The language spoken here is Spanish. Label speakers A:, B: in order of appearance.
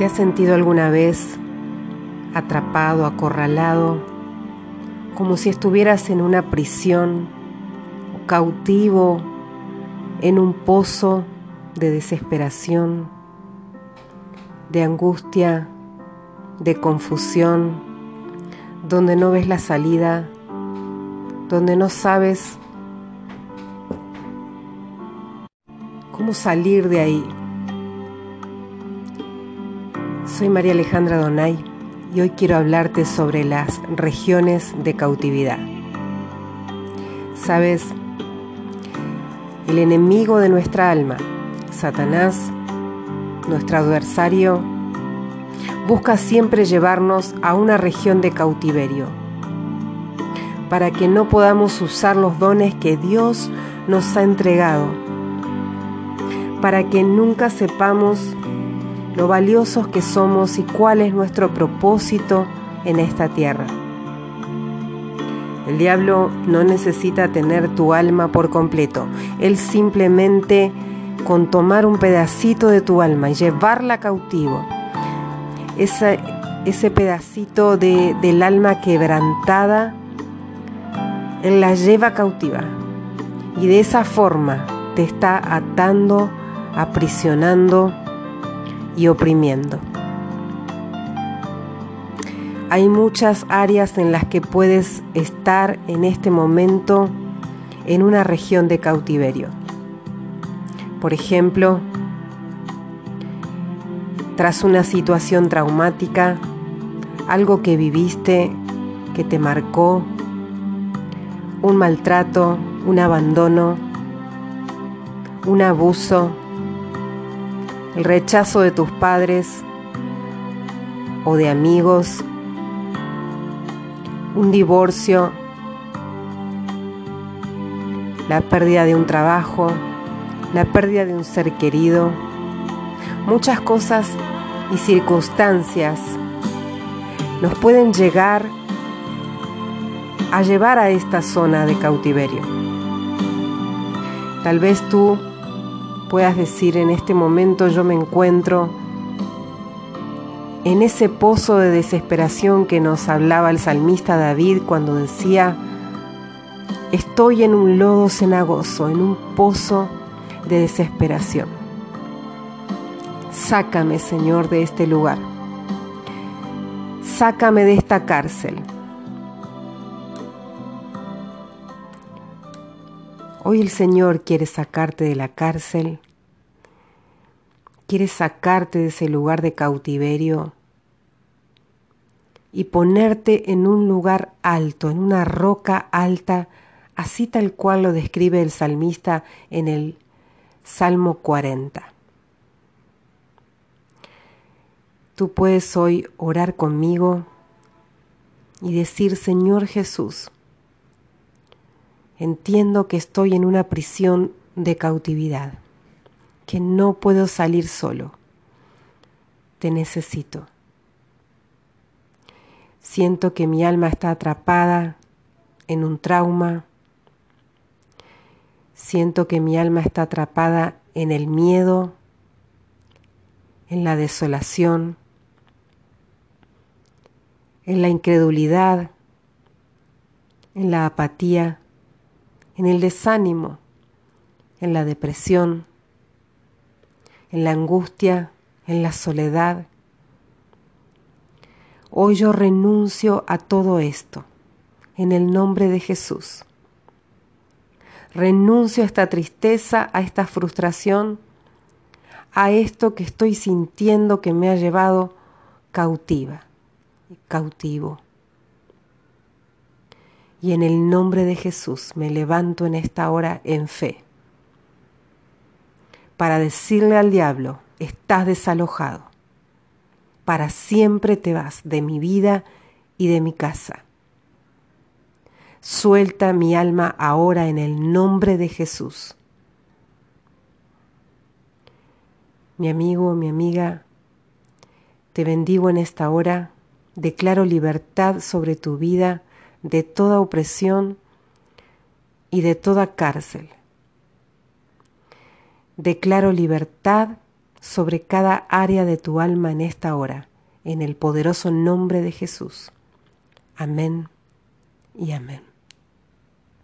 A: ¿Te has sentido alguna vez atrapado, acorralado, como si estuvieras en una prisión, cautivo en un pozo de desesperación, de angustia, de confusión, donde no ves la salida, donde no sabes cómo salir de ahí? Soy María Alejandra Donay y hoy quiero hablarte sobre las regiones de cautividad. Sabes, el enemigo de nuestra alma, Satanás, nuestro adversario, busca siempre llevarnos a una región de cautiverio para que no podamos usar los dones que Dios nos ha entregado, para que nunca sepamos lo valiosos que somos y cuál es nuestro propósito en esta tierra. El diablo no necesita tener tu alma por completo. Él simplemente con tomar un pedacito de tu alma y llevarla cautivo, ese, ese pedacito de, del alma quebrantada, Él la lleva cautiva. Y de esa forma te está atando, aprisionando, y oprimiendo. Hay muchas áreas en las que puedes estar en este momento en una región de cautiverio. Por ejemplo, tras una situación traumática, algo que viviste, que te marcó, un maltrato, un abandono, un abuso, el rechazo de tus padres o de amigos, un divorcio, la pérdida de un trabajo, la pérdida de un ser querido, muchas cosas y circunstancias nos pueden llegar a llevar a esta zona de cautiverio. Tal vez tú puedas decir en este momento yo me encuentro en ese pozo de desesperación que nos hablaba el salmista David cuando decía, estoy en un lodo cenagoso, en un pozo de desesperación. Sácame, Señor, de este lugar. Sácame de esta cárcel. Hoy el Señor quiere sacarte de la cárcel, quiere sacarte de ese lugar de cautiverio y ponerte en un lugar alto, en una roca alta, así tal cual lo describe el salmista en el Salmo 40. Tú puedes hoy orar conmigo y decir, Señor Jesús, entiendo que estoy en una prisión de cautividad, que no puedo salir solo. Te necesito. Siento que mi alma está atrapada en un trauma. Siento que mi alma está atrapada en el miedo, en la desolación, en la incredulidad, en la apatía en el desánimo, en la depresión, en la angustia, en la soledad. Hoy yo renuncio a todo esto en el nombre de Jesús. Renuncio a esta tristeza, a esta frustración, a esto que estoy sintiendo que me ha llevado cautiva, cautivo. Y en el nombre de Jesús me levanto en esta hora en fe para decirle al diablo, estás desalojado, para siempre te vas de mi vida y de mi casa. Suelta mi alma ahora en el nombre de Jesús. Mi amigo, mi amiga, te bendigo en esta hora, declaro libertad sobre tu vida, de toda opresión y de toda cárcel. Declaro libertad sobre cada área de tu alma en esta hora, en el poderoso nombre de Jesús. Amén y amén.